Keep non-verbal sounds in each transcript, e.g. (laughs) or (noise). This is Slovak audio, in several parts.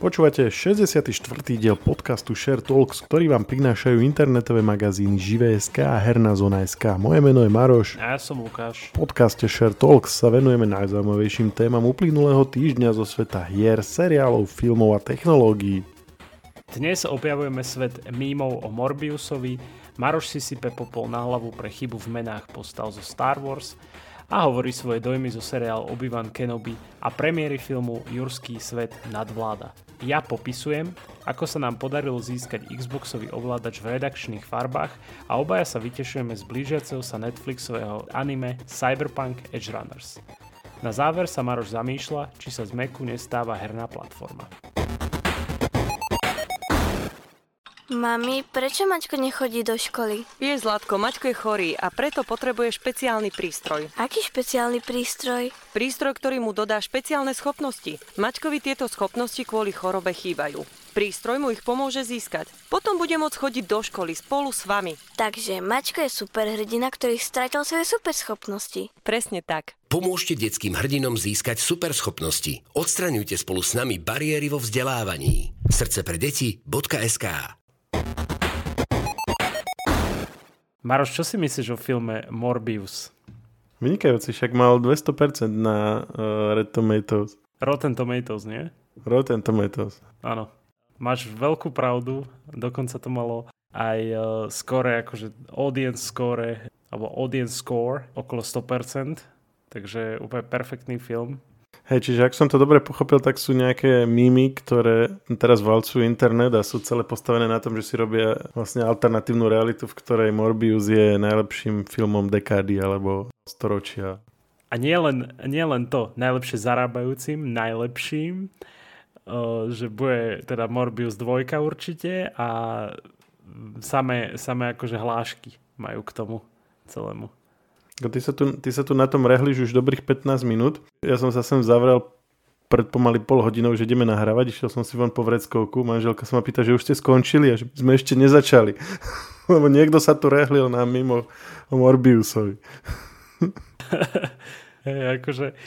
Počúvate 64. diel podcastu Share Talks, ktorý vám prinášajú internetové magazíny Živé.sk a Herná zona.sk. Moje meno je Maroš. A ja som Lukáš. V podcaste Share Talks sa venujeme najzaujímavejším témam uplynulého týždňa zo sveta hier, seriálov, filmov a technológií. Dnes objavujeme svet mímov o Morbiusovi, Maroš si sype popol na hlavu pre chybu v menách postav zo Star Wars a hovorí svoje dojmy zo seriál Obi-Wan Kenobi a premiéry filmu Jurský svet nadvláda. Ja popisujem, ako sa nám podarilo získať Xboxový ovládač v redakčných farbách a obaja sa vytešujeme z blížiaceho sa Netflixového anime Cyberpunk Edge Runners. Na záver sa Maroš zamýšľa, či sa z Macu nestáva herná platforma. Mami, prečo Maťko nechodí do školy? Vieš, Zlatko, Maťko je chorý a preto potrebuje špeciálny prístroj. Aký špeciálny prístroj? Prístroj, ktorý mu dodá špeciálne schopnosti. Maťkovi tieto schopnosti kvôli chorobe chýbajú. Prístroj mu ich pomôže získať. Potom bude môcť chodiť do školy spolu s vami. Takže Maťko je superhrdina, ktorý stratil svoje superschopnosti. Presne tak. Pomôžte detským hrdinom získať superschopnosti. Odstraňujte spolu s nami bariéry vo vzdelávaní. Srdce pre deti.sk Maroš, čo si myslíš o filme Morbius? Vynikajúci, však mal 200% na uh, Red Tomatoes. Rotten Tomatoes, nie? Rotten Tomatoes. Áno. Máš veľkú pravdu, dokonca to malo aj uh, score, akože audience score, alebo audience score okolo 100%, takže úplne perfektný film. Hej, čiže ak som to dobre pochopil, tak sú nejaké mýmy, ktoré teraz valcujú internet a sú celé postavené na tom, že si robia vlastne alternatívnu realitu, v ktorej Morbius je najlepším filmom dekády alebo storočia. A nie len, nie len to, najlepšie zarábajúcim, najlepším, že bude teda Morbius dvojka určite a samé, samé akože hlášky majú k tomu celému. Ty sa, tu, ty sa tu na tom rehliš už dobrých 15 minút. Ja som sa sem zavrel pred pomaly pol hodinou, že ideme nahrávať. Išiel som si von po vreckovku. Manželka sa ma pýta, že už ste skončili a že sme ešte nezačali. (laughs) Lebo niekto sa tu rehlil nám mimo Morbiusovi. (laughs) hey, akože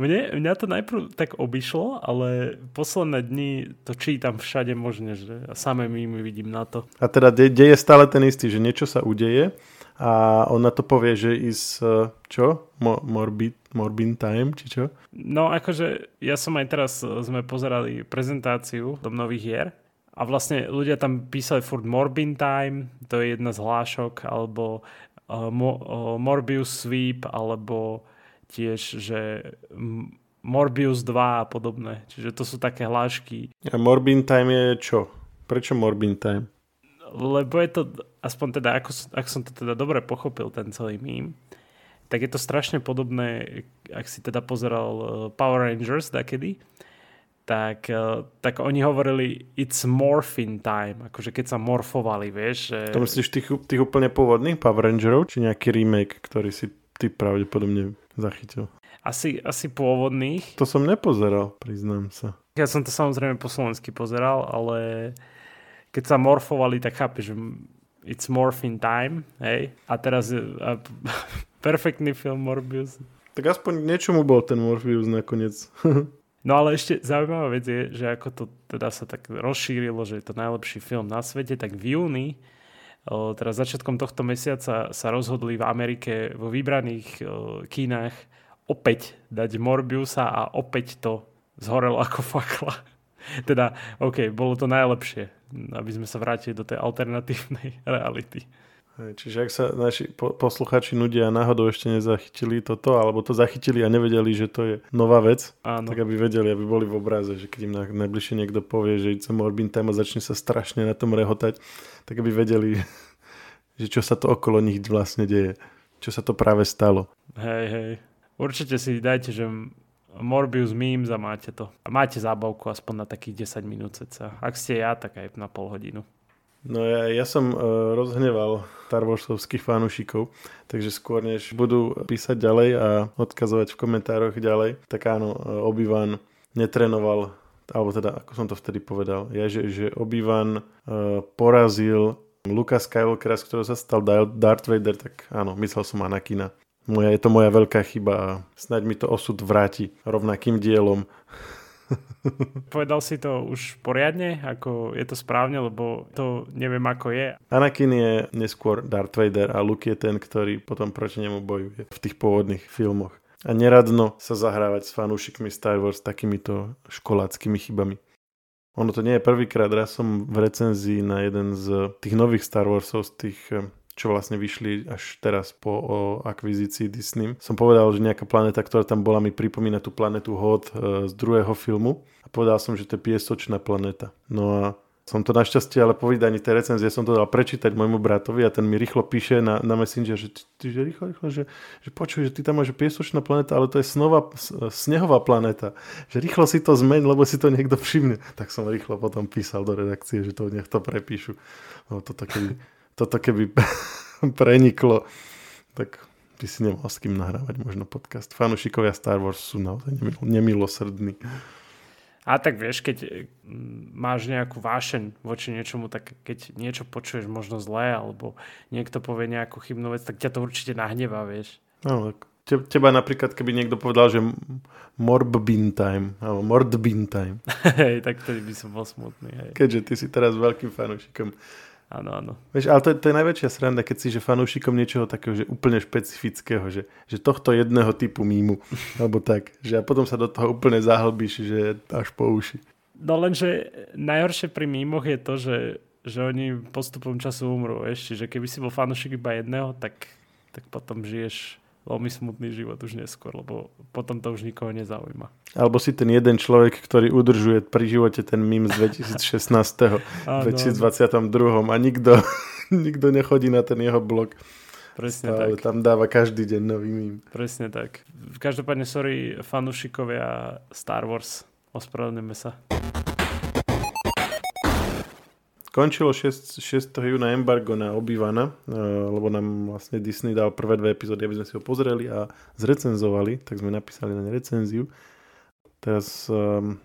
mne, mňa to najprv tak obišlo, ale posledné dni to čítam všade možne, že samé mými vidím na to. A teda de- deje stále ten istý, že niečo sa udeje a on na to povie, že is, uh, čo? Mo- morbid, morbid time, či čo? No akože ja som aj teraz, uh, sme pozerali prezentáciu do nových hier a vlastne ľudia tam písali furt Morbin Time, to je jedna z hlášok, alebo uh, Mo- uh, Morbius Sweep, alebo tiež, že Morbius 2 a podobné. Čiže to sú také hlášky. A Morbin Time je čo? Prečo Morbin Time? Lebo je to, aspoň teda, ako, ak som to teda dobre pochopil, ten celý mím, tak je to strašne podobné, ak si teda pozeral uh, Power Rangers dakedy, tak, uh, tak oni hovorili it's morphin time, akože keď sa morfovali, vieš. Že... To myslíš tých, tých úplne pôvodných Power Rangerov, či nejaký remake, ktorý si ty pravdepodobne zachytil? Asi, asi pôvodných. To som nepozeral, priznám sa. Ja som to samozrejme po slovensky pozeral, ale keď sa morfovali, tak chápeš, it's morphine time, hej? A teraz je a, (laughs) perfektný film Morbius. Tak aspoň niečomu bol ten Morbius nakoniec. (laughs) no ale ešte zaujímavá vec je, že ako to teda sa tak rozšírilo, že je to najlepší film na svete, tak v júni teda začiatkom tohto mesiaca sa rozhodli v Amerike vo vybraných kínach opäť dať Morbiusa a opäť to zhorelo ako fakla. (laughs) teda, OK, bolo to najlepšie, aby sme sa vrátili do tej alternatívnej (laughs) reality. Čiže ak sa naši posluchači nudia a náhodou ešte nezachytili toto, alebo to zachytili a nevedeli, že to je nová vec, Áno. tak aby vedeli, aby boli v obraze, že keď im najbližšie niekto povie, že it's a Morbin time a začne sa strašne na tom rehotať, tak aby vedeli, (laughs) že čo sa to okolo nich vlastne deje. Čo sa to práve stalo. Hej, hej. Určite si dajte, že Morbius memes a máte to. A máte zábavku aspoň na takých 10 minút ceca. Ak ste ja, tak aj na pol hodinu. No ja, ja som uh, rozhneval Star Warsovských fanúšikov, takže skôr než budú písať ďalej a odkazovať v komentároch ďalej, tak áno, uh, Obi-Wan netrenoval, alebo teda, ako som to vtedy povedal, ja, že, že Obi-Wan uh, porazil Luka Skywalkera, z ktorého sa stal Darth Vader, tak áno, myslel som Anakina. Moja, je to moja veľká chyba a snáď mi to osud vráti rovnakým dielom (laughs) Povedal si to už poriadne, ako je to správne, lebo to neviem ako je. Anakin je neskôr Darth Vader a Luke je ten, ktorý potom proti nemu bojuje v tých pôvodných filmoch. A neradno sa zahrávať s fanúšikmi Star Wars takýmito školáckými chybami. Ono to nie je prvýkrát, raz som v recenzii na jeden z tých nových Star Warsov, z tých čo vlastne vyšli až teraz po o akvizícii Disney. Som povedal, že nejaká planéta, ktorá tam bola, mi pripomína tú planetu Hod e, z druhého filmu a povedal som, že to je piesočná planéta. No a som to našťastie, ale po vydaní tej recenzie som to dal prečítať môjmu bratovi a ten mi rýchlo píše na, na Messenger, že, že rýchlo, rýchlo, že, že počuj, že ty tam máš piesočná planéta, ale to je snová, snehová planéta. Že rýchlo si to zmeň, lebo si to niekto všimne. Tak som rýchlo potom písal do redakcie, že to nech to prepíšu. No to také toto keby (laughs) preniklo, tak by si nemal s kým nahrávať možno podcast. Fanušikovia Star Wars sú naozaj nemilosrdní. A tak vieš, keď mm, máš nejakú vášeň voči niečomu, tak keď niečo počuješ možno zlé, alebo niekto povie nejakú chybnú vec, tak ťa to určite nahnevá, vieš. No, te, teba napríklad, keby niekto povedal, že morb bin time, alebo mord bin time. (laughs) hej, tak vtedy by som bol smutný. Hej. Keďže ty si teraz veľkým fanúšikom Áno, áno. Vieš, ale to, to je najväčšia sranda, keď si že fanúšikom niečoho takého, že úplne špecifického, že, že tohto jedného typu mímu, (laughs) alebo tak, že a potom sa do toho úplne zahlbíš, že až po uši. No lenže najhoršie pri mímoch je to, že, že oni postupom času umrú, vieš, čiže keby si bol fanúšik iba jedného, tak, tak potom žiješ veľmi smutný život už neskôr, lebo potom to už nikoho nezaujíma. Alebo si ten jeden človek, ktorý udržuje pri živote ten mím z 2016. 2022 (laughs) a nikto, (laughs) nikto nechodí na ten jeho blog. Presne Stále tak. tam dáva každý deň nový mím. Presne tak. Každopádne, sorry, fanúšikovia Star Wars. Ospravedlňujeme sa. Končilo 6, 6. júna embargo na Obývana, eh, lebo nám vlastne Disney dal prvé dve epizódy, aby sme si ho pozreli a zrecenzovali, tak sme napísali na ne recenziu. Teraz um,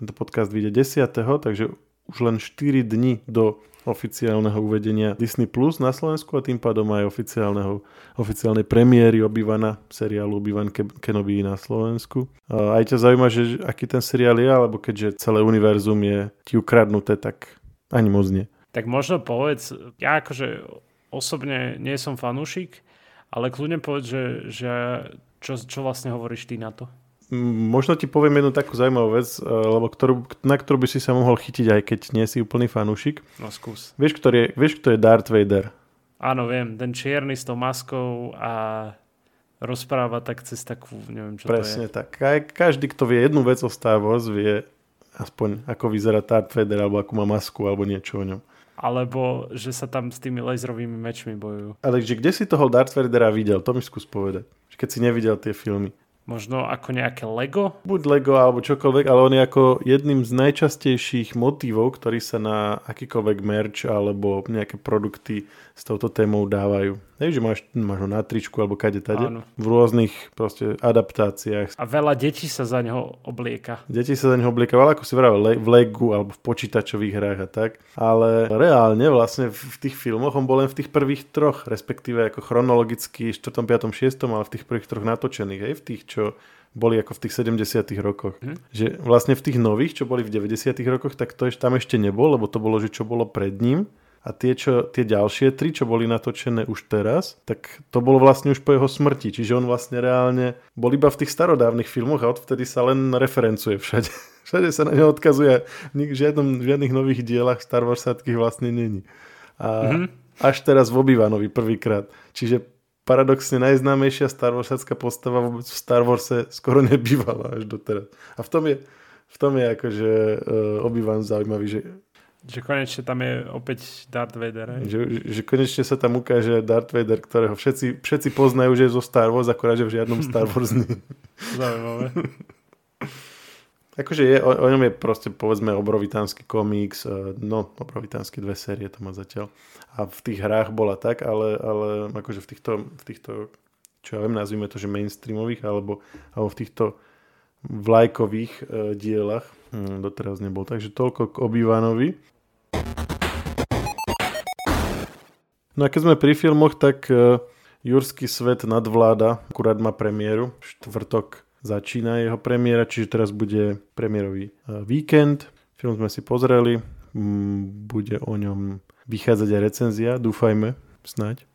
tento podcast vyjde 10. takže už len 4 dní do oficiálneho uvedenia Disney Plus na Slovensku a tým pádom aj oficiálneho, oficiálnej premiéry Obývana, seriálu Obývan Kenobi na Slovensku. A aj ťa zaujíma, že aký ten seriál je, alebo keďže celé univerzum je ti ukradnuté, tak ani moc nie. Tak možno povedz, ja akože osobne nie som fanúšik, ale kľudne povedz, že, že čo, čo vlastne hovoríš ty na to? Možno ti poviem jednu takú zaujímavú vec, eh, lebo ktorú, na ktorú by si sa mohol chytiť, aj keď nie si úplný fanúšik. No skús. Vieš, ktorý je, vieš kto je Darth Vader? Áno, viem. Ten čierny s tou maskou a rozpráva tak cez takú, neviem čo Presne to je. tak. Každý, kto vie jednu vec o Star Wars, vie aspoň ako vyzerá Darth Vader, alebo ako má masku, alebo niečo o ňom. Alebo že sa tam s tými laserovými mečmi bojujú. Ale že kde si toho Darth Vadera videl, to mi skús povedať. Keď si nevidel tie filmy. Možno ako nejaké Lego? Buď Lego alebo čokoľvek, ale on je ako jedným z najčastejších motívov, ktorý sa na akýkoľvek merch alebo nejaké produkty s touto témou dávajú. Hej, že máš, máš ho na tričku alebo kade tade. Áno. V rôznych proste adaptáciách. A veľa detí sa za neho oblieka. Deti sa za neho oblieka, ale ako si vravel, v Legu alebo v počítačových hrách a tak. Ale reálne vlastne v tých filmoch on bol len v tých prvých troch, respektíve ako chronologicky 4., 5., 6., ale v tých prvých troch natočených. Hej, v tých, čo boli ako v tých 70 rokoch. Hm. Že vlastne v tých nových, čo boli v 90 rokoch, tak to ešte tam ešte nebol, lebo to bolo, že čo bolo pred ním. A tie, čo, tie ďalšie tri, čo boli natočené už teraz, tak to bolo vlastne už po jeho smrti. Čiže on vlastne reálne bol iba v tých starodávnych filmoch a odvtedy sa len referencuje všade. (laughs) Všade sa na neho odkazuje. V žiadnom, v žiadnych nových dielach Star Wars vlastne není. A mm-hmm. až teraz v Obi-Wanovi prvýkrát. Čiže paradoxne najznámejšia Star Warsacká postava vôbec v Star Warse skoro nebývala až doteraz. A v tom je, v tom je akože uh, Obi-Wan zaujímavý, že že konečne tam je opäť Darth Vader. Že, že konečne sa tam ukáže Darth Vader, ktorého všetci, všetci poznajú, že je zo Star Wars, akorát, že v žiadnom Star (laughs) Wars nie. Zaujímavé. akože je, o, o ňom je proste povedzme obrovitánsky komiks, e, no obrovitánsky dve série to má zatiaľ. A v tých hrách bola tak, ale, ale akože v týchto, v týchto čo ja viem, nazvime to, že mainstreamových, alebo, alebo v týchto vlajkových e, dielach hm, doteraz nebol. Takže toľko k Obývanovi. No a keď sme pri filmoch, tak e, Jurský svet nadvláda, akurát má premiéru, štvrtok začína jeho premiéra, čiže teraz bude premiérový víkend. Film sme si pozreli, bude o ňom vychádzať aj recenzia, dúfajme, snáď,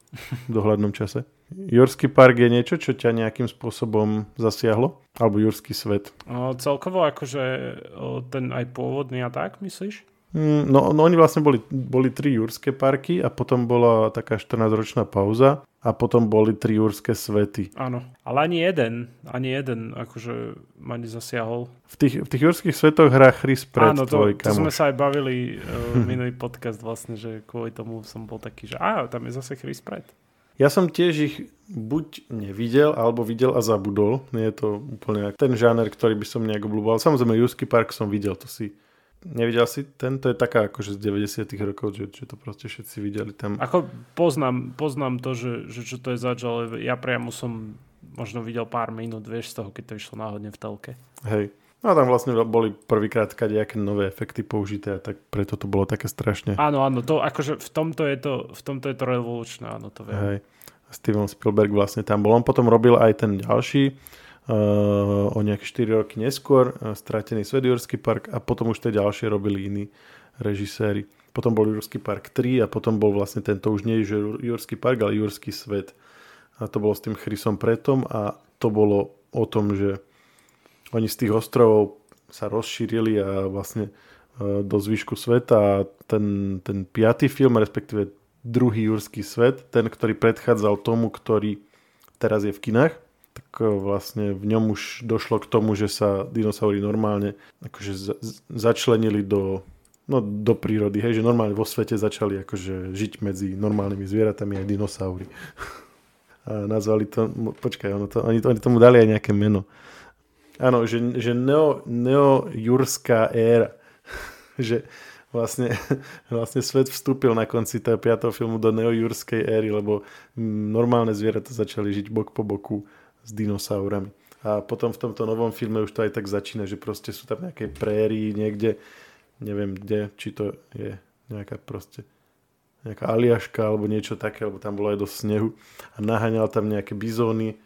v dohľadnom čase. Jurský park je niečo, čo ťa nejakým spôsobom zasiahlo? Alebo Jurský svet? O, celkovo akože o, ten aj pôvodný a tak, myslíš? Mm, no, no oni vlastne boli, boli tri jurské parky a potom bola taká 14-ročná pauza a potom boli tri jurské svety. Áno, ale ani jeden, ani jeden akože ma nezasiahol. V tých, v tých jurských svetoch hrá Chris Pratt, Áno, to, tvoj to sme sa aj bavili uh, (laughs) minulý podcast vlastne, že kvôli tomu som bol taký, že á, tam je zase Chris Pratt. Ja som tiež ich buď nevidel, alebo videl a zabudol. Nie je to úplne ten žáner, ktorý by som nejak obľúboval. Samozrejme, Jusky Park som videl, to si Nevidel si ten? To je taká akože z 90 rokov, že, že to proste všetci videli tam. Ako poznám, poznám to, že, že čo to je zač, ale ja priamo som možno videl pár minút, vieš, z toho, keď to išlo náhodne v telke. Hej. No a tam vlastne boli prvýkrát nejaké nové efekty použité a tak preto to bolo také strašne. Áno, áno, to akože v tomto je to, v tomto je to revolučné, áno, to viem. Hej. Steven Spielberg vlastne tam bol. On potom robil aj ten ďalší, o nejaké 4 roky neskôr, uh, Stratený svet Jurský park a potom už tie ďalšie robili iní režiséri. Potom bol Jurský park 3 a potom bol vlastne tento už nie Jurský park, ale Jurský svet. A to bolo s tým Chrisom Pretom a to bolo o tom, že oni z tých ostrovov sa rozšírili a vlastne uh, do zvyšku sveta a ten, ten piatý film, respektíve druhý Jurský svet, ten, ktorý predchádzal tomu, ktorý teraz je v kinách, tak e, vlastne v ňom už došlo k tomu, že sa dinosaury normálne akože za, začlenili do, no, do prírody, hej, že normálne vo svete začali akože žiť medzi normálnymi zvieratami aj dinosaury. (laughs) A nazvali to, počkaj, ono to, oni, oni tomu dali aj nejaké meno. Áno, že, že neo, neo-jurská éra. (laughs) že vlastne, (laughs) vlastne svet vstúpil na konci toho 5. filmu do neojurskej éry, lebo normálne zvieratá začali žiť bok po boku s dinosaurami. A potom v tomto novom filme už to aj tak začína, že proste sú tam nejaké préry niekde, neviem kde, či to je nejaká proste nejaká aliaška alebo niečo také, lebo tam bolo aj do snehu a naháňal tam nejaké bizóny,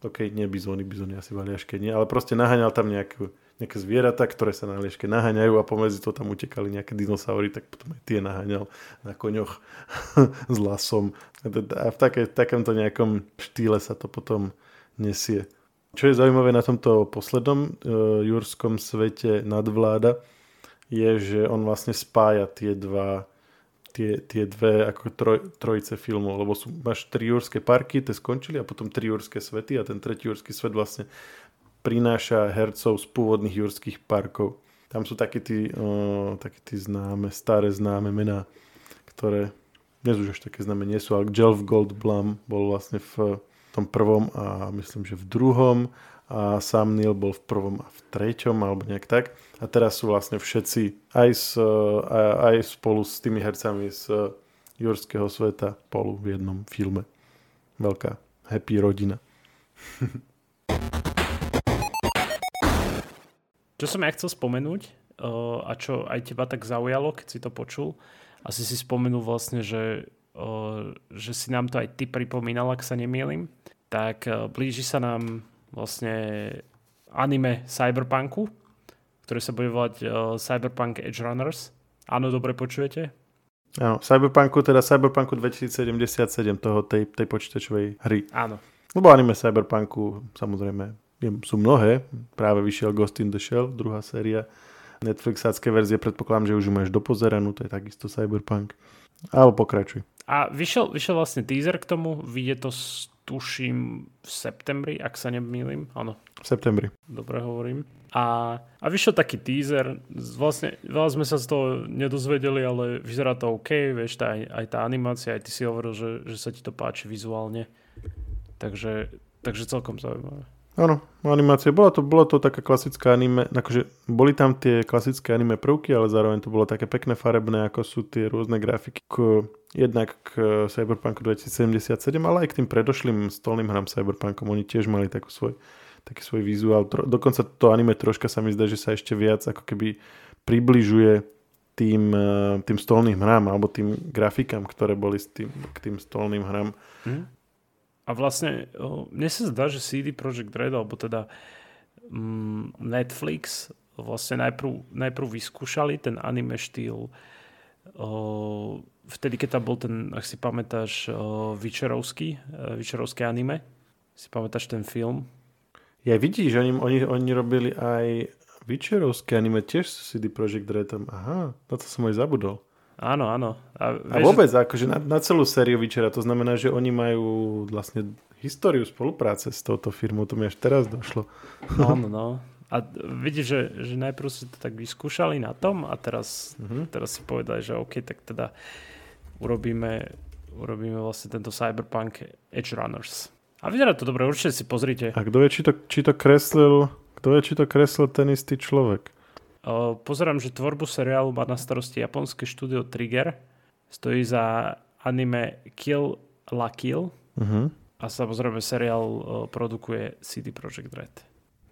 ok, nie bizóny, bizóny asi v aliaške nie, ale proste naháňal tam nejakú, nejaké zvieratá, ktoré sa na aliaške naháňajú a pomedzi to tam utekali nejaké dinosaury, tak potom aj tie naháňal na koňoch (laughs) s lasom. A v také, takomto nejakom štýle sa to potom nesie. Čo je zaujímavé na tomto poslednom uh, jurskom svete nadvláda, je, že on vlastne spája tie dva tie, tie dve ako troj, trojice filmov, lebo sú, máš tri jurské parky, tie skončili a potom tri jurské svety a ten tretí jurský svet vlastne prináša hercov z pôvodných jurských parkov. Tam sú takí tí, uh, takí tí známe, staré známe mená, ktoré dnes už až také známe nie sú, ale Jelf Goldblum bol vlastne v tom prvom a myslím, že v druhom a Sam Neill bol v prvom a v treťom alebo nejak tak. A teraz sú vlastne všetci aj, s, aj spolu s tými hercami z Jurského sveta spolu v jednom filme. Veľká happy rodina. (laughs) čo som ja chcel spomenúť a čo aj teba tak zaujalo, keď si to počul, asi si spomenul vlastne, že že si nám to aj ty pripomínal, ak sa nemýlim, tak blíži sa nám vlastne anime Cyberpunku, ktoré sa bude volať Cyberpunk Edge Runners. Áno, dobre počujete? Áno, Cyberpunku, teda Cyberpunku 2077, toho tej, tej počítačovej hry. Áno. Lebo anime Cyberpunku, samozrejme, sú mnohé. Práve vyšiel Ghost in the Shell, druhá séria. Netflixácké verzie, predpokladám, že už máš dopozeranú, to je takisto Cyberpunk. Ale pokračuj. A vyšiel, vyšiel vlastne teaser k tomu, vyjde to tuším v septembri, ak sa nemýlim. Áno. V septembri. Dobre hovorím. A, a vyšiel taký teaser, vlastne veľa sme sa z toho nedozvedeli, ale vyzerá to OK, vieš, tá, aj tá animácia, aj ty si hovoril, že, že sa ti to páči vizuálne. Takže, takže celkom zaujímavé. Áno, animácie. Bola to, bola to taká klasická anime, akože boli tam tie klasické anime prvky, ale zároveň to bolo také pekné farebné, ako sú tie rôzne grafiky k, jednak k Cyberpunku 2077, ale aj k tým predošlým stolným hrám Cyberpunkom. Oni tiež mali takú svoj, taký svoj vizuál. Dokonca to anime troška sa mi zdá, že sa ešte viac ako keby približuje tým, eh, tým stolným hrám alebo tým grafikám, ktoré boli s tým, k tým stolným hrám. Hmm? A vlastne, mne sa zdá, že CD Projekt Red, alebo teda mm, Netflix vlastne najprv, najprv vyskúšali ten anime štýl vtedy, keď tam bol ten, ak si pamätáš, Vyčerovský, Vyčerovské anime. Si pamätáš ten film? Ja vidíš, oni, oni, oni robili aj Vyčerovské anime tiež CD Projekt Redom. Aha, na to som aj zabudol. Áno, áno. A, a vôbec, že... akože na, na celú sériu Vyčera, to znamená, že oni majú vlastne históriu spolupráce s touto firmou, to mi až teraz došlo. No, (laughs) no, no. A vidíš, že, že najprv si to tak vyskúšali na tom a teraz, mm-hmm. teraz si povedali, že OK, tak teda urobíme, urobíme vlastne tento Cyberpunk Edge Runners. A vyzerá to dobre, určite si pozrite. A kto je, či to, či to kreslil, kto je, či to kreslil ten istý človek? O, pozerám, že tvorbu seriálu má na starosti japonské štúdio Trigger. Stojí za anime Kill la Kill. Uh-huh. A samozrejme seriál produkuje CD Projekt Red.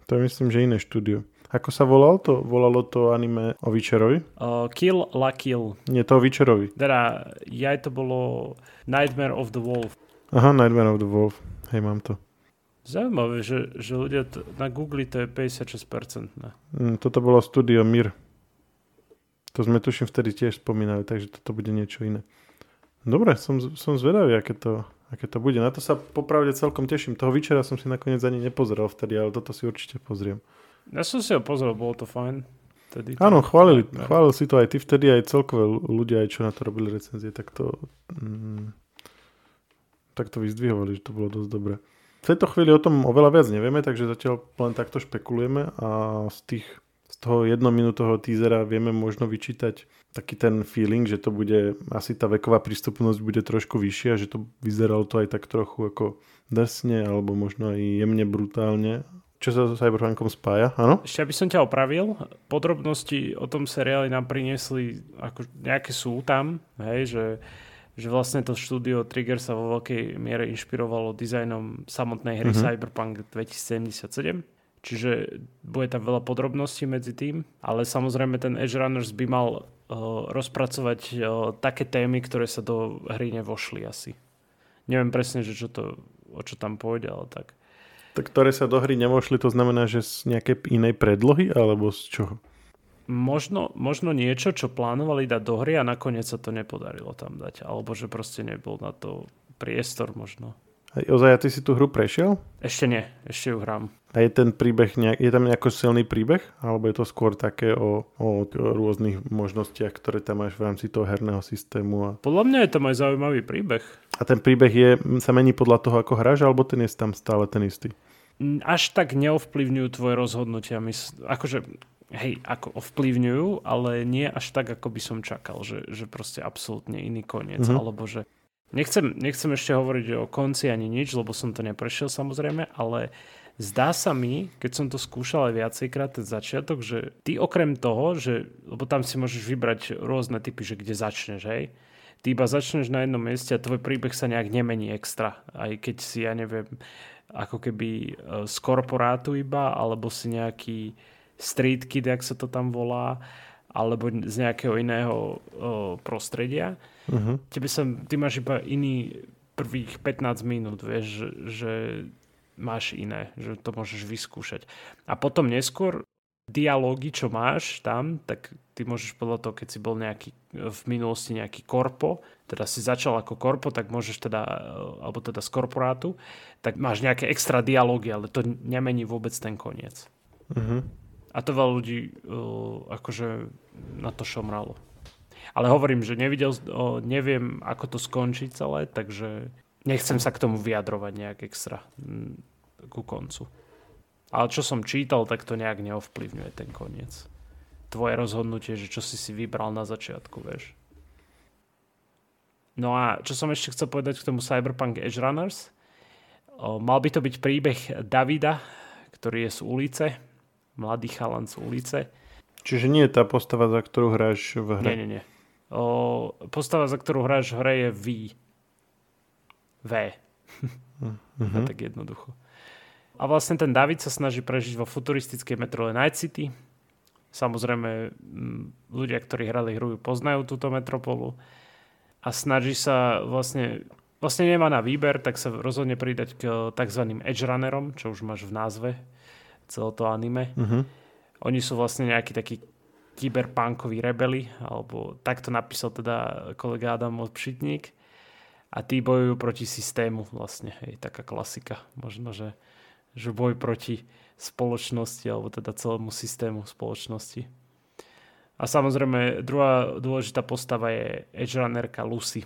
To je myslím, že iné štúdio. Ako sa volalo to? Volalo to anime o Witcherovi? Uh, kill la Kill. Nie, to o Witcherovi. Teda, ja to bolo Nightmare of the Wolf. Aha, Nightmare of the Wolf. Hej, mám to. Zaujímavé, že, že ľudia t- na Google to je 56%. Ne? Mm, toto bolo studio Mir. To sme tuším vtedy tiež spomínali, takže toto bude niečo iné. Dobre, som, som zvedavý, aké to, aké to bude. Na to sa popravde celkom teším. Toho večera som si nakoniec ani nepozeral vtedy, ale toto si určite pozriem. Ja som si ho pozrel, bolo to fajn. Vtedy Áno, chválili, chválil si to aj ty vtedy, aj celkové ľudia, aj čo na to robili recenzie, tak to, mm, tak to vyzdvihovali, že to bolo dosť dobré. V tejto chvíli o tom oveľa viac nevieme, takže zatiaľ len takto špekulujeme a z, tých, z toho jednominútového teasera vieme možno vyčítať taký ten feeling, že to bude, asi tá veková prístupnosť bude trošku vyššia, že to vyzeralo to aj tak trochu ako drsne alebo možno aj jemne brutálne čo sa so Cyberpunkom spája, áno? Ešte aby som ťa opravil, podrobnosti o tom seriáli nám priniesli, ako nejaké sú tam, hej, že, že vlastne to štúdio Trigger sa vo veľkej miere inšpirovalo dizajnom samotnej hry mm-hmm. Cyberpunk 2077. Čiže bude tam veľa podrobností medzi tým, ale samozrejme ten Edge Runners by mal uh, rozpracovať uh, také témy, ktoré sa do hry nevošli asi. Neviem presne, že čo to, o čo tam pôjde, ale tak. Tak ktoré sa do hry nemošli, to znamená, že z nejakej inej predlohy, alebo z čoho? Možno, možno niečo, čo plánovali dať do hry a nakoniec sa to nepodarilo tam dať. Alebo že proste nebol na to priestor možno. Ozaj, ty si tú hru prešiel? Ešte nie, ešte ju hrám. A je ten príbeh, nejak, je tam nejako silný príbeh? Alebo je to skôr také o, o rôznych možnostiach, ktoré tam máš v rámci toho herného systému? A... Podľa mňa je tam aj zaujímavý príbeh. A ten príbeh je, sa mení podľa toho, ako hráš, alebo ten je tam stále ten istý? Až tak neovplyvňujú tvoje rozhodnutia. Akože hej, ako ovplyvňujú, ale nie až tak, ako by som čakal, že, že proste absolútne iný koniec, mm-hmm. alebo že nechcem, nechcem ešte hovoriť o konci ani nič, lebo som to neprešiel samozrejme, ale zdá sa mi, keď som to skúšal aj viacejkrát ten začiatok, že ty okrem toho, že, lebo tam si môžeš vybrať rôzne typy, že kde začneš, hej, ty iba začneš na jednom mieste a tvoj príbeh sa nejak nemení extra. Aj keď si, ja neviem, ako keby e, z korporátu iba, alebo si nejaký street kid, jak sa to tam volá, alebo z nejakého iného o, prostredia. Uh-huh. Tebe sa, ty máš iba iný prvých 15 minút, vieš, že, že máš iné, že to môžeš vyskúšať. A potom neskôr dialógy, čo máš tam, tak ty môžeš podľa toho, keď si bol nejaký, v minulosti nejaký korpo, teda si začal ako korpo, tak môžeš teda, alebo teda z korporátu, tak máš nejaké extra dialógy, ale to nemení vôbec ten koniec. Uh-huh. A to veľa ľudí uh, akože na to šomralo. Ale hovorím, že nevidel, uh, neviem, ako to skončí celé, takže nechcem sa k tomu vyjadrovať nejak extra m, ku koncu. Ale čo som čítal, tak to nejak neovplyvňuje ten koniec. Tvoje rozhodnutie, že čo si si vybral na začiatku, vieš. No a čo som ešte chcel povedať k tomu Cyberpunk Edge Runners. Mal by to byť príbeh Davida, ktorý je z ulice. Mladý chalan z ulice. Čiže nie je tá postava, za ktorú hráš v hre? Nie, nie, nie. O, postava, za ktorú hráš v hre je V. V. Mm-hmm. tak jednoducho. A vlastne ten David sa snaží prežiť vo futuristickej metrole Night City. Samozrejme, ľudia, ktorí hrali hru, poznajú túto metropolu. A snaží sa vlastne, vlastne nemá na výber, tak sa rozhodne pridať k tzv. edge runnerom, čo už máš v názve celé to anime. Uh-huh. Oni sú vlastne nejakí takí kyberpunkoví rebeli, alebo takto napísal teda kolega Adam Odpšitník. A tí bojujú proti systému vlastne, hej, taká klasika. Možno, že, že boj proti spoločnosti, alebo teda celému systému spoločnosti. A samozrejme, druhá dôležitá postava je Edge Runnerka Lucy.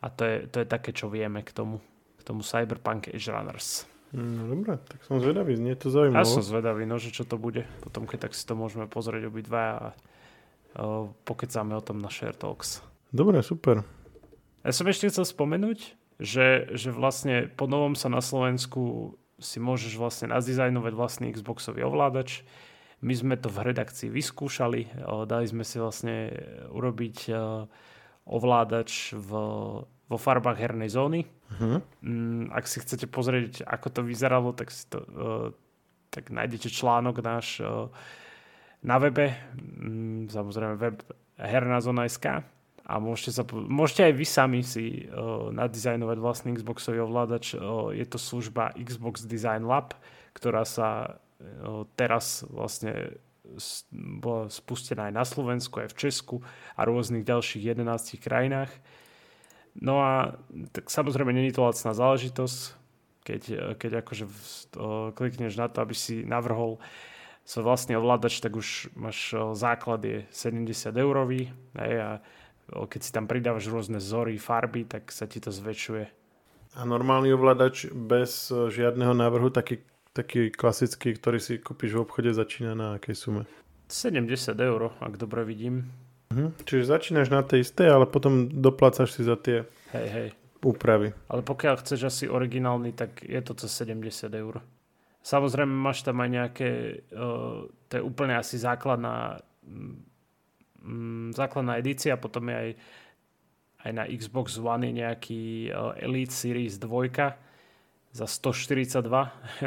A to je, to je také, čo vieme k tomu, k tomu Cyberpunk Edge Runners. No dobré, tak som zvedavý, znie to zaujímavé. Ja som zvedavý, no, že čo to bude. Potom, keď tak si to môžeme pozrieť obidva a uh, pokecáme o tom na Share Talks. Dobre, super. Ja som ešte chcel spomenúť, že, že vlastne po novom sa na Slovensku si môžeš vlastne nazdizajnovať vlastný Xboxový ovládač. My sme to v redakcii vyskúšali, dali sme si vlastne urobiť ovládač v, vo farbách hernej zóny. Uh-huh. Ak si chcete pozrieť, ako to vyzeralo, tak, si to, tak nájdete článok náš na webe, mm, samozrejme web herná zóna.sk a môžete, sa, môžete aj vy sami si uh, nadizajnovať vlastný Xboxový ovládač. Uh, je to služba Xbox Design Lab, ktorá sa uh, teraz vlastne bola spustená aj na Slovensku, aj v Česku a rôznych ďalších 11 krajinách. No a tak samozrejme není to lacná záležitosť, keď, keď akože klikneš na to, aby si navrhol svoj vlastný ovládač, tak už máš základ je 70 eurový a keď si tam pridávaš rôzne zory, farby, tak sa ti to zväčšuje. A normálny ovládač bez e, žiadneho návrhu, taký, taký klasický, ktorý si kúpiš v obchode, začína na akej sume? 70 eur, ak dobre vidím. Mhm. Čiže začínaš na tej istej, ale potom doplácaš si za tie hej, hej. úpravy. Ale pokiaľ chceš asi originálny, tak je to cez 70 eur. Samozrejme máš tam aj nejaké, uh, to je úplne asi základná mm, základná edícia, potom je aj, aj na Xbox One je nejaký uh, Elite Series 2 za 142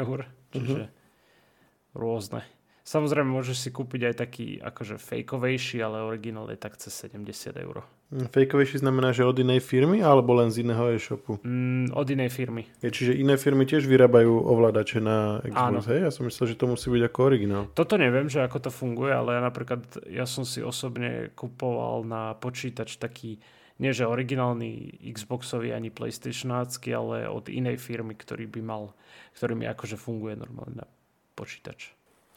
eur, čiže uh-huh. rôzne. Samozrejme, môžeš si kúpiť aj taký akože fejkovejší, ale originál je tak cez 70 eur. Mm, fejkovejší znamená, že od inej firmy alebo len z iného e-shopu? Mm, od inej firmy. Je, čiže iné firmy tiež vyrábajú ovládače na Xbox, Áno. hej? Ja som myslel, že to musí byť ako originál. Toto neviem, že ako to funguje, ale ja napríklad, ja som si osobne kupoval na počítač taký nie že originálny Xboxový ani PlayStationácky, ale od inej firmy, ktorý by mal, ktorý mi akože funguje normálne na počítač.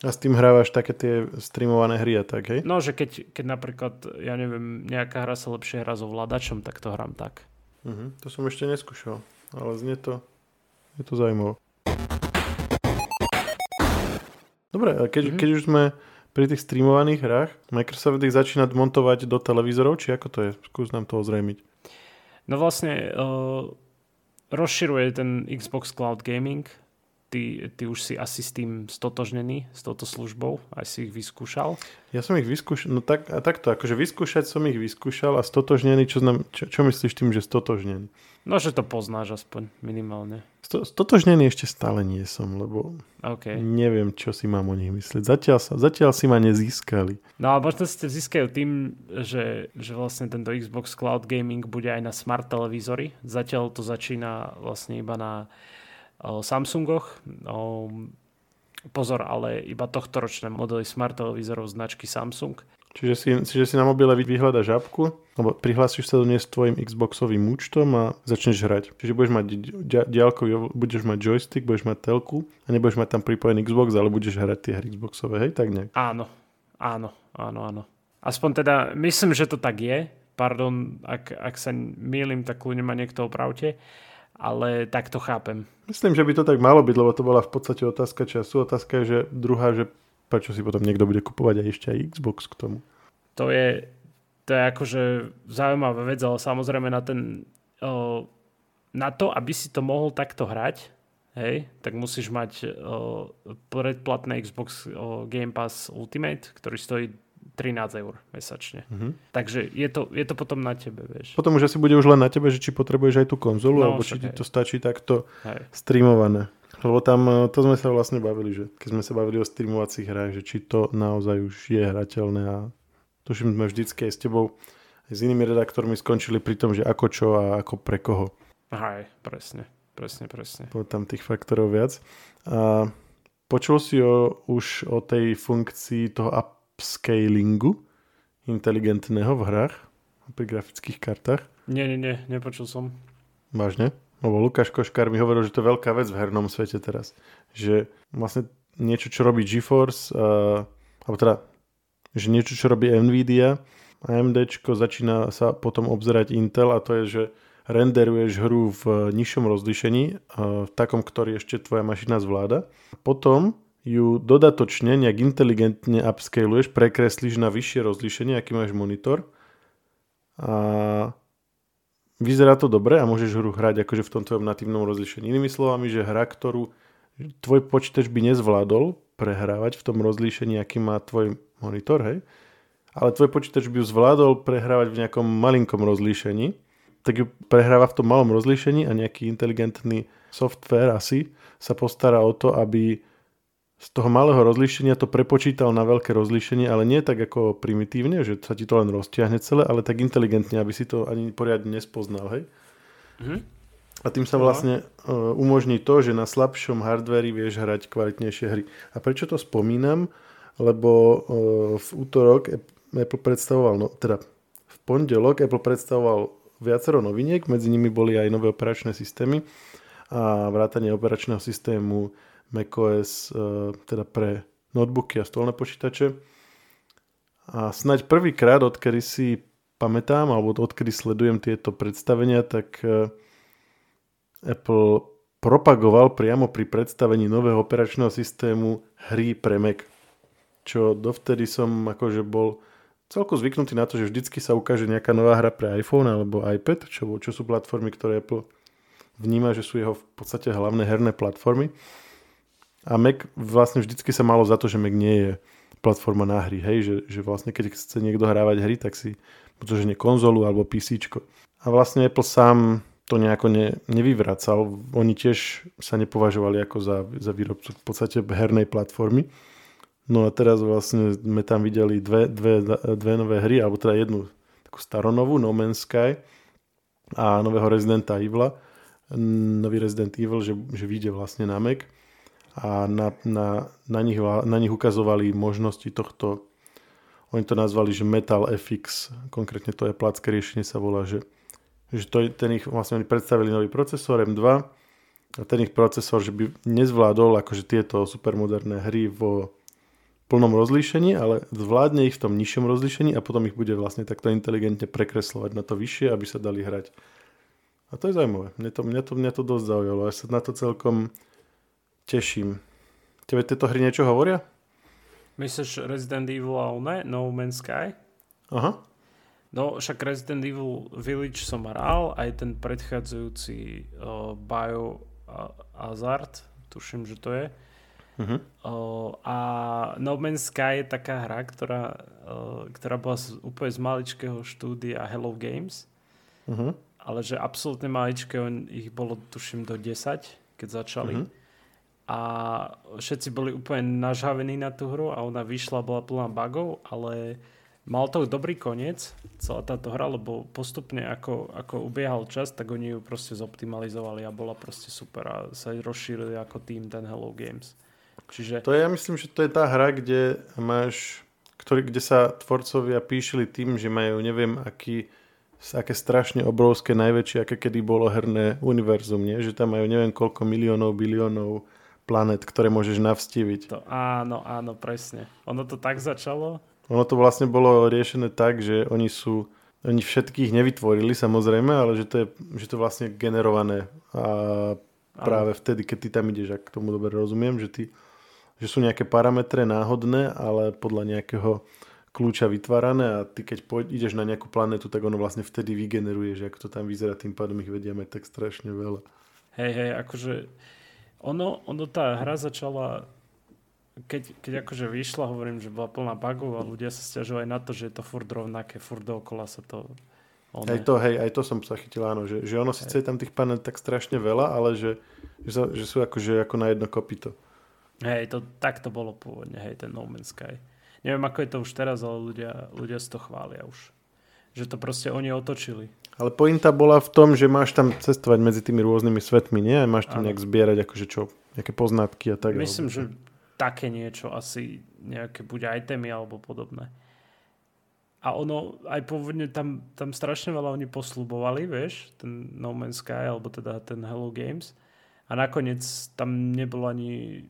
A s tým hrávaš také tie streamované hry a tak, hej? No, že keď, keď napríklad, ja neviem, nejaká hra sa lepšie hrá so vládačom, tak to hrám tak. Uh-huh. To som ešte neskúšal, ale znie to, je to zaujímavé. Dobre, a keď, uh-huh. keď už sme pri tých streamovaných hrách, Microsoft ich začína montovať do televízorov, či ako to je? Skús nám to ozrejmiť. No vlastne uh, rozširuje ten Xbox Cloud Gaming ty, ty už si asi s tým stotožnený, s touto službou, aj si ich vyskúšal? Ja som ich vyskúšal, no tak, a takto, akože vyskúšať som ich vyskúšal a stotožnený, čo, znam, čo, čo myslíš tým, že stotožnený? No, že to poznáš aspoň minimálne. Sto, stotožnený ešte stále nie som, lebo okay. neviem, čo si mám o nich myslieť. Zatiaľ, sa, zatiaľ si ma nezískali. No a možno ste získajú tým, že, že vlastne tento Xbox Cloud Gaming bude aj na smart televízory. Zatiaľ to začína vlastne iba na Samsungoch. Pozor, ale iba tohto ročné modely smart televízorov značky Samsung. Čiže si, čiže si na mobile vyhľadaš apku, alebo prihlásiš sa do nej s tvojim Xboxovým účtom a začneš hrať. Čiže budeš mať diálkový, budeš mať joystick, budeš mať telku a nebudeš mať tam pripojený Xbox, ale budeš hrať tie hry Xboxové, hej, tak nejak. Áno, áno, áno, áno. Aspoň teda, myslím, že to tak je. Pardon, ak, ak sa mýlim, tak kľudne ma niekto opravte ale tak to chápem. Myslím, že by to tak malo byť, lebo to bola v podstate otázka času. Otázka je, že druhá, že prečo si potom niekto bude kupovať aj ešte aj Xbox k tomu. To je, to je akože zaujímavá vec, ale samozrejme na ten na to, aby si to mohol takto hrať, hej, tak musíš mať o, predplatné Xbox Game Pass Ultimate, ktorý stojí 13 eur mesačne. Mm-hmm. Takže je to, je to potom na tebe, vieš. Potom už asi bude už len na tebe, že či potrebuješ aj tú konzolu, no, alebo či ti to stačí takto hej. streamované. Lebo tam e, to sme sa vlastne bavili, že keď sme sa bavili o streamovacích hrách, že či to naozaj už je hrateľné a tuším sme vždycky aj s tebou aj s inými redaktormi skončili pri tom, že ako čo a ako pre koho. Aj, presne, presne, presne. Bolo tam tých faktorov viac. A počul si o, už o tej funkcii toho upscalingu inteligentného v hrách, pri grafických kartách? Nie, nie, nie, nepočul som. Vážne? Lebo Lukáš Koškár mi hovoril, že to je veľká vec v hernom svete teraz. Že vlastne niečo, čo robí GeForce, uh, alebo teda, že niečo, čo robí Nvidia, AMD začína sa potom obzerať Intel a to je, že renderuješ hru v nižšom rozlišení, v takom, ktorý ešte tvoja mašina zvláda. Potom ju dodatočne nejak inteligentne upscaluješ, prekreslíš na vyššie rozlišenie, aký máš monitor. A vyzerá to dobre a môžeš hru hrať akože v tom tvojom natívnom rozlišení. Inými slovami, že hra, ktorú tvoj počítač by nezvládol prehrávať v tom rozlíšení, aký má tvoj monitor, hej, ale tvoj počítač by ju zvládol prehrávať v nejakom malinkom rozlíšení, tak ju prehráva v tom malom rozlíšení a nejaký inteligentný software asi sa postará o to, aby z toho malého rozlíšenia to prepočítal na veľké rozlíšenie, ale nie tak ako primitívne, že sa ti to len roztiahne celé, ale tak inteligentne, aby si to ani poriadne nespoznal, hej? Mm-hmm. A tým sa vlastne uh, umožní to, že na slabšom hardveri vieš hrať kvalitnejšie hry. A prečo to spomínam? Lebo uh, v útorok Apple predstavoval, no, teda v pondelok Apple predstavoval viacero noviniek, medzi nimi boli aj nové operačné systémy a vrátanie operačného systému macOS e, teda pre notebooky a stolné počítače. A snaď prvýkrát, odkedy si pamätám, alebo odkedy sledujem tieto predstavenia, tak e, Apple propagoval priamo pri predstavení nového operačného systému hry pre Mac. Čo dovtedy som akože bol celku zvyknutý na to, že vždycky sa ukáže nejaká nová hra pre iPhone alebo iPad, čo, čo sú platformy, ktoré Apple vníma, že sú jeho v podstate hlavné herné platformy. A Mac vlastne vždycky sa malo za to, že Mac nie je platforma na hry, hej, že, že vlastne keď chce niekto hrávať hry, tak si pretože nie konzolu alebo PC. A vlastne Apple sám to nejako ne, nevyvracal. Oni tiež sa nepovažovali ako za, za výrobcu v podstate hernej platformy. No a teraz vlastne sme tam videli dve, dve, dve nové hry, alebo teda jednu takú staronovú, No Man's Sky a nového Residenta Evil. Nový Resident Evil, že, že vyjde vlastne na Mac a na, na, na, nich, na nich ukazovali možnosti tohto oni to nazvali, že Metal FX, konkrétne to je placké riešenie sa volá, že, že to, ten ich, vlastne oni predstavili nový procesor M2 a ten ich procesor, že by nezvládol akože tieto supermoderné hry vo plnom rozlíšení, ale zvládne ich v tom nižšom rozlíšení a potom ich bude vlastne takto inteligentne prekreslovať na to vyššie, aby sa dali hrať. A to je zaujímavé. Mne to, mňa to, mňa to dosť zaujalo. Ja sa na to celkom teším. Tebe tieto hry niečo hovoria? Myslíš Resident Evil a one? No Man's Sky? Aha. No však Resident Evil Village som hral, aj ten predchádzajúci uh, Bio Hazard, tuším, že to je. Uh-huh. Uh, a No Man's Sky je taká hra, ktorá, uh, ktorá bola z, úplne z maličkého štúdia Hello Games. Uh-huh. Ale že absolútne maličké, ich bolo tuším do 10, keď začali. Uh-huh. A všetci boli úplne nažhavení na tú hru a ona vyšla, bola plná bugov, ale mal to dobrý koniec, celá táto hra, lebo postupne ako, ako ubiehal čas, tak oni ju proste zoptimalizovali a bola proste super a sa rozšírili ako tým ten Hello Games. Čiže... To je, ja myslím, že to je tá hra, kde máš, ktorý, kde sa tvorcovia píšili tým, že majú neviem aký, aké strašne obrovské, najväčšie, aké kedy bolo herné univerzum, nie? že tam majú neviem koľko miliónov, biliónov planet, ktoré môžeš navstíviť. To, áno, áno, presne. Ono to tak začalo? Ono to vlastne bolo riešené tak, že oni sú oni všetkých nevytvorili samozrejme, ale že to je, že to je vlastne generované a práve ano. vtedy, keď ty tam ideš, ak tomu dobre rozumiem, že ty že sú nejaké parametre náhodné, ale podľa nejakého kľúča vytvárané a ty keď poď, ideš na nejakú planetu, tak ono vlastne vtedy vygeneruje, že ako to tam vyzerá, tým pádom ich vedieme tak strašne veľa. Hej, hej, akože ono, ono tá hra začala keď, keď akože vyšla, hovorím, že bola plná bugov a ľudia sa stiažovali na to, že je to furt rovnaké, furt dookola sa to... One... Aj to, hej, aj to som sa chytil, áno, že, že ono síce je tam tých panel tak strašne veľa, ale že, že, sa, že sú akože ako na jedno kopito. Hej, to, tak to bolo pôvodne, hej, ten No Man's Sky. Neviem, ako je to už teraz, ale ľudia, ľudia si to chvália už. Že to proste oni otočili. Ale pointa bola v tom, že máš tam cestovať medzi tými rôznymi svetmi, nie? Máš tam ano. nejak zbierať akože čo, nejaké poznatky a tak. Myslím, alebo... že také niečo, asi nejaké buď itemy alebo podobné. A ono, aj pôvodne tam, tam strašne veľa oni poslubovali, vieš, ten No Man's Sky, alebo teda ten Hello Games. A nakoniec tam nebolo ani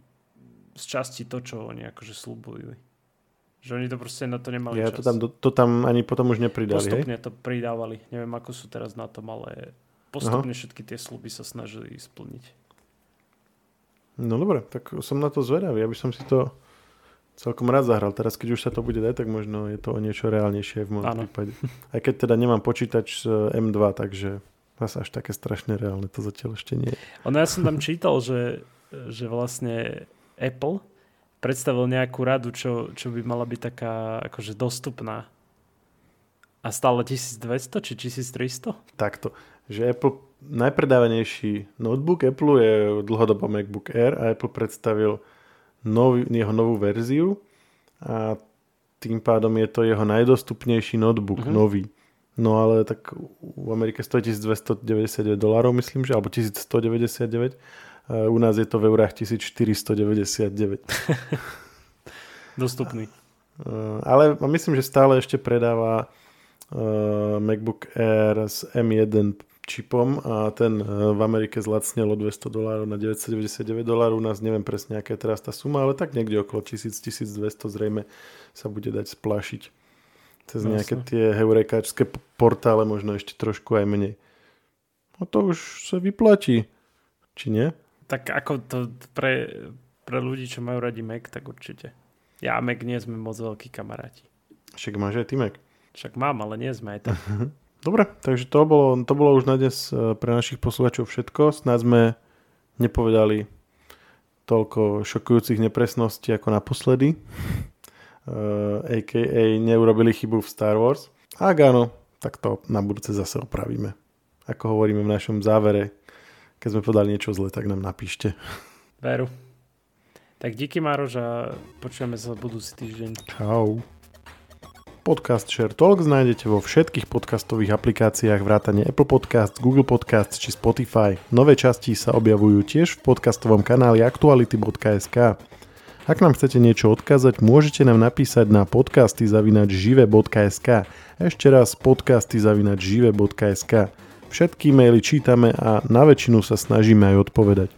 z časti to, čo oni akože slúbili. Že oni to proste na to nemali Ja čas. to tam, to, to tam ani potom už nepridali, hej? Postupne to pridávali. Neviem, ako sú teraz na tom, ale postupne Aha. všetky tie sluby sa snažili splniť. No dobre, tak som na to zvedavý, aby som si to celkom rád zahral. Teraz, keď už sa to bude dať, tak možno je to o niečo reálnejšie v mojom prípade. Aj keď teda nemám počítač z M2, takže zase až také strašne reálne to zatiaľ ešte nie je. Ono, ja som tam čítal, že, že vlastne Apple predstavil nejakú radu, čo, čo by mala byť taká akože dostupná. A stále 1200 či 1300? Takto, že Apple, najpredávanejší notebook Apple je dlhodobo MacBook Air a Apple predstavil nový, jeho novú verziu a tým pádom je to jeho najdostupnejší notebook, Mhm. mm-hmm. nový. No ale tak v Amerike stojí 1299 dolárov, myslím, že, alebo 1199. U nás je to v eurách 1499. (laughs) Dostupný. Uh, ale myslím, že stále ešte predáva uh, MacBook Air s M1 čipom a ten uh, v Amerike zlacnil o 200 dolárov na 999 dolárov. U nás neviem presne, aká je teraz tá suma, ale tak niekde okolo 1000-1200 zrejme sa bude dať splašiť. Cez Jasne. nejaké tie heurekáčské portále, možno ešte trošku aj menej. No to už sa vyplatí. Či nie? Tak ako to pre, pre ľudí, čo majú radi Mac, tak určite. Ja a Mac nie sme moc veľkí kamaráti. Však máš aj ty Mac. Však mám, ale nie sme aj tak. (laughs) Dobre, takže to bolo, to bolo už na dnes eh, pre našich posluchačov všetko. Snad sme nepovedali toľko šokujúcich nepresností ako naposledy. Uh, a.k.a. neurobili chybu v Star Wars. Ak áno, tak to na budúce zase opravíme. Ako hovoríme v našom závere, keď sme povedali niečo zle, tak nám napíšte. Veru. Tak díky Maroš a počujeme sa budúci týždeň. Čau. Podcast Share Talks nájdete vo všetkých podcastových aplikáciách vrátane Apple Podcast, Google Podcast či Spotify. Nové časti sa objavujú tiež v podcastovom kanáli aktuality.sk. Ak nám chcete niečo odkázať, môžete nám napísať na podcasty žive.sk. Ešte raz podcasty žive.sk. Všetky maily čítame a na väčšinu sa snažíme aj odpovedať.